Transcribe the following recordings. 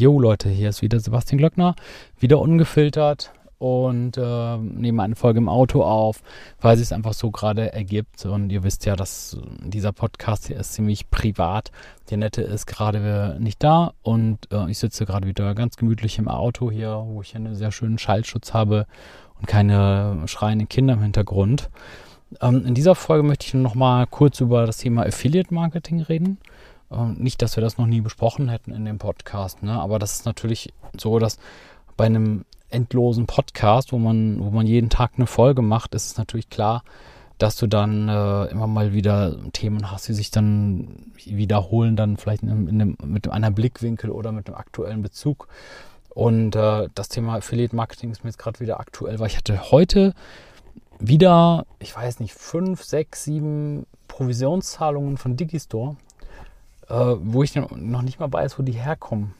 Jo Leute, hier ist wieder Sebastian Glöckner, wieder ungefiltert und äh, nehme eine Folge im Auto auf, weil es einfach so gerade ergibt. Und ihr wisst ja, dass dieser Podcast hier ist ziemlich privat. Der Nette ist gerade nicht da und äh, ich sitze gerade wieder ganz gemütlich im Auto hier, wo ich einen sehr schönen Schallschutz habe und keine schreienden Kinder im Hintergrund. Ähm, in dieser Folge möchte ich noch mal kurz über das Thema Affiliate Marketing reden. Ähm, nicht, dass wir das noch nie besprochen hätten in dem Podcast, ne? aber das ist natürlich so, dass bei einem endlosen Podcast, wo man, wo man jeden Tag eine Folge macht, ist es natürlich klar, dass du dann äh, immer mal wieder Themen hast, die sich dann wiederholen, dann vielleicht in, in einem, mit einem Blickwinkel oder mit einem aktuellen Bezug. Und äh, das Thema Affiliate Marketing ist mir jetzt gerade wieder aktuell, weil ich hatte heute wieder, ich weiß nicht, fünf, sechs, sieben Provisionszahlungen von Digistore äh, wo ich noch nicht mal weiß, wo die herkommen.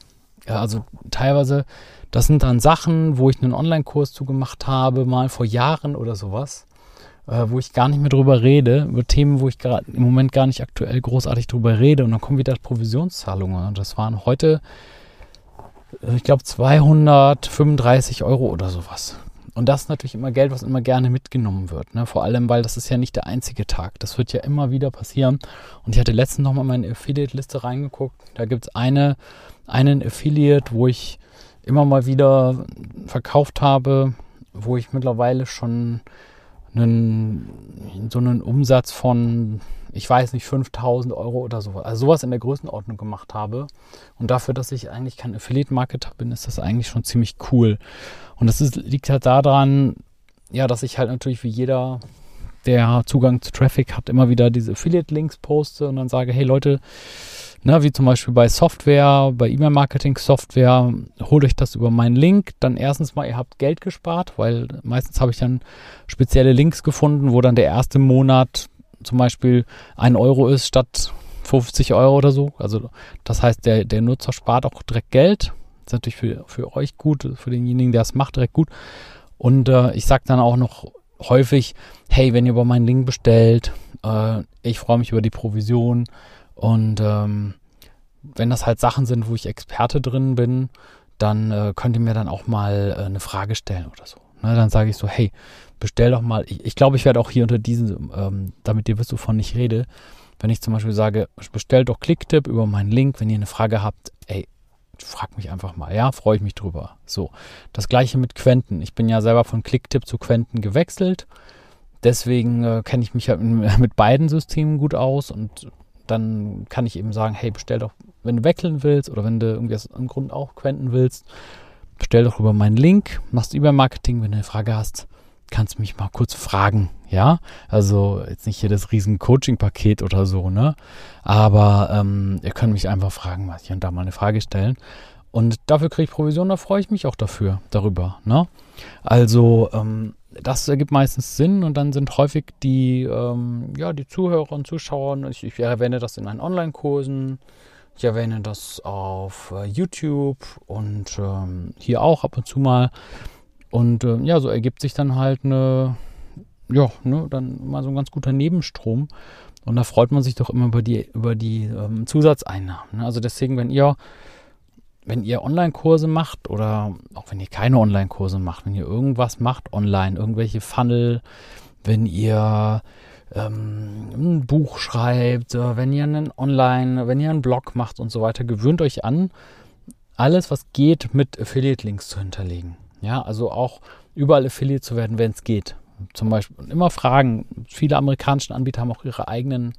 Ja, also teilweise, das sind dann Sachen, wo ich einen Online-Kurs zu gemacht habe, mal vor Jahren oder sowas, äh, wo ich gar nicht mehr drüber rede, über Themen, wo ich gerade im Moment gar nicht aktuell großartig drüber rede. Und dann kommen wieder Provisionszahlungen. Und das waren heute, äh, ich glaube, 235 Euro oder sowas. Und das ist natürlich immer Geld, was immer gerne mitgenommen wird. Ne? Vor allem, weil das ist ja nicht der einzige Tag. Das wird ja immer wieder passieren. Und ich hatte letztens nochmal meine Affiliate-Liste reingeguckt. Da gibt es eine, einen Affiliate, wo ich immer mal wieder verkauft habe, wo ich mittlerweile schon einen, so einen Umsatz von, ich weiß nicht, 5000 Euro oder so, also sowas in der Größenordnung gemacht habe. Und dafür, dass ich eigentlich kein Affiliate-Marketer bin, ist das eigentlich schon ziemlich cool. Und das ist, liegt halt daran, ja, dass ich halt natürlich wie jeder, der Zugang zu Traffic hat, immer wieder diese Affiliate-Links poste und dann sage, hey Leute, na, wie zum Beispiel bei Software, bei E-Mail-Marketing-Software, holt euch das über meinen Link. Dann erstens mal, ihr habt Geld gespart, weil meistens habe ich dann spezielle Links gefunden, wo dann der erste Monat zum Beispiel ein Euro ist statt 50 Euro oder so. Also das heißt, der, der Nutzer spart auch direkt Geld ist natürlich für, für euch gut, für denjenigen, der es macht, direkt gut. Und äh, ich sage dann auch noch häufig, hey, wenn ihr über meinen Link bestellt, äh, ich freue mich über die Provision. Und ähm, wenn das halt Sachen sind, wo ich Experte drin bin, dann äh, könnt ihr mir dann auch mal äh, eine Frage stellen oder so. Ne, dann sage ich so, hey, bestell doch mal. Ich, ich glaube, ich werde auch hier unter diesen, ähm, damit ihr wisst, wovon ich rede, wenn ich zum Beispiel sage, bestellt doch Klicktipp über meinen Link, wenn ihr eine Frage habt, ey, frag mich einfach mal. Ja, freue ich mich drüber. So. Das gleiche mit Quenten. Ich bin ja selber von Clicktip zu Quenten gewechselt. Deswegen äh, kenne ich mich halt mit beiden Systemen gut aus und dann kann ich eben sagen, hey, bestell doch, wenn du wechseln willst oder wenn du irgendwie aus einem Grund auch Quenten willst, bestell doch über meinen Link, machst E-Mail-Marketing, wenn du eine Frage hast, kannst du mich mal kurz fragen, ja? Also jetzt nicht hier das riesen Coaching-Paket oder so, ne? Aber ähm, ihr könnt mich einfach fragen, was hier und da mal eine Frage stellen. Und dafür kriege ich Provision, da freue ich mich auch dafür, darüber, ne? Also, ähm, das ergibt meistens Sinn und dann sind häufig die, ähm, ja, die Zuhörer und Zuschauer, ich, ich erwähne das in meinen Online-Kursen, ich erwähne das auf äh, YouTube und ähm, hier auch ab und zu mal. Und äh, ja, so ergibt sich dann halt eine, ja, ne, dann mal so ein ganz guter Nebenstrom. Und da freut man sich doch immer über die, über die ähm, Zusatzeinnahmen. Ne? Also deswegen, wenn ihr, wenn ihr Online-Kurse macht oder auch wenn ihr keine Online-Kurse macht, wenn ihr irgendwas macht online, irgendwelche Funnel, wenn ihr ähm, ein Buch schreibt, äh, wenn ihr einen Online, wenn ihr einen Blog macht und so weiter, gewöhnt euch an, alles, was geht, mit Affiliate-Links zu hinterlegen. Ja, also auch überall Affiliate zu werden, wenn es geht. Zum Beispiel immer fragen. Viele amerikanische Anbieter haben auch ihre eigenen,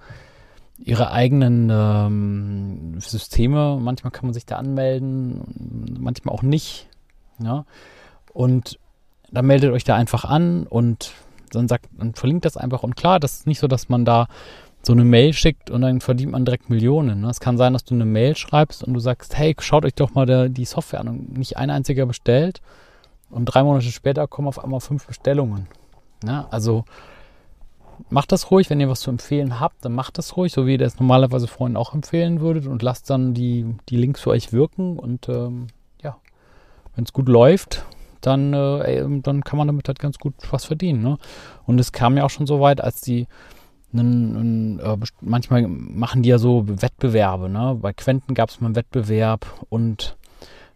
ihre eigenen ähm, Systeme. Manchmal kann man sich da anmelden, manchmal auch nicht. Ja? Und dann meldet euch da einfach an und dann sagt, dann verlinkt das einfach. Und klar, das ist nicht so, dass man da so eine Mail schickt und dann verdient man direkt Millionen. Ne? Es kann sein, dass du eine Mail schreibst und du sagst, hey, schaut euch doch mal der, die Software an und nicht ein einziger bestellt. Und drei Monate später kommen auf einmal fünf Bestellungen. Ja, also macht das ruhig, wenn ihr was zu empfehlen habt, dann macht das ruhig, so wie ihr das normalerweise vorhin auch empfehlen würdet und lasst dann die, die Links für euch wirken und ähm, ja, wenn es gut läuft, dann, äh, dann kann man damit halt ganz gut was verdienen. Ne? Und es kam ja auch schon so weit, als die einen, einen, äh, manchmal machen die ja so Wettbewerbe. Ne? Bei Quenten gab es mal einen Wettbewerb und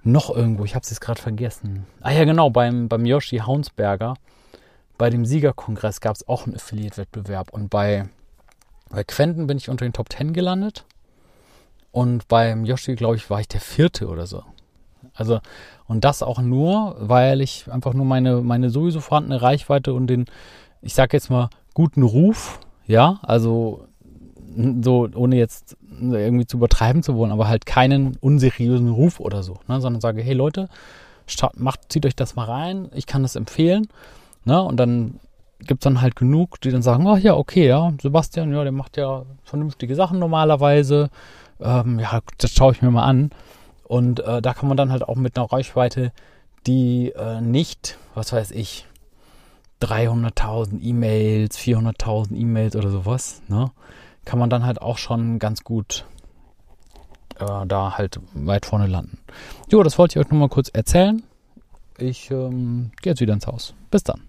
noch irgendwo, ich habe es jetzt gerade vergessen. Ah ja, genau, beim, beim Yoshi Haunsberger, bei dem Siegerkongress gab es auch einen Affiliate-Wettbewerb. Und bei, bei Quenten bin ich unter den Top 10 gelandet. Und beim Yoshi, glaube ich, war ich der vierte oder so. Also, und das auch nur, weil ich einfach nur meine, meine sowieso vorhandene Reichweite und den, ich sage jetzt mal, guten Ruf, ja, also so, ohne jetzt irgendwie zu übertreiben zu wollen, aber halt keinen unseriösen Ruf oder so, ne, sondern sage, hey Leute, macht, zieht euch das mal rein, ich kann das empfehlen, ne, und dann gibt es dann halt genug, die dann sagen, ach ja, okay, ja, Sebastian, ja, der macht ja vernünftige Sachen normalerweise, ähm, ja, das schaue ich mir mal an. Und äh, da kann man dann halt auch mit einer Reichweite, die äh, nicht, was weiß ich, 300.000 E-Mails, 400.000 E-Mails oder sowas, ne, kann man dann halt auch schon ganz gut äh, da halt weit vorne landen. Jo, das wollte ich euch nur mal kurz erzählen. Ich ähm, gehe jetzt wieder ins Haus. Bis dann.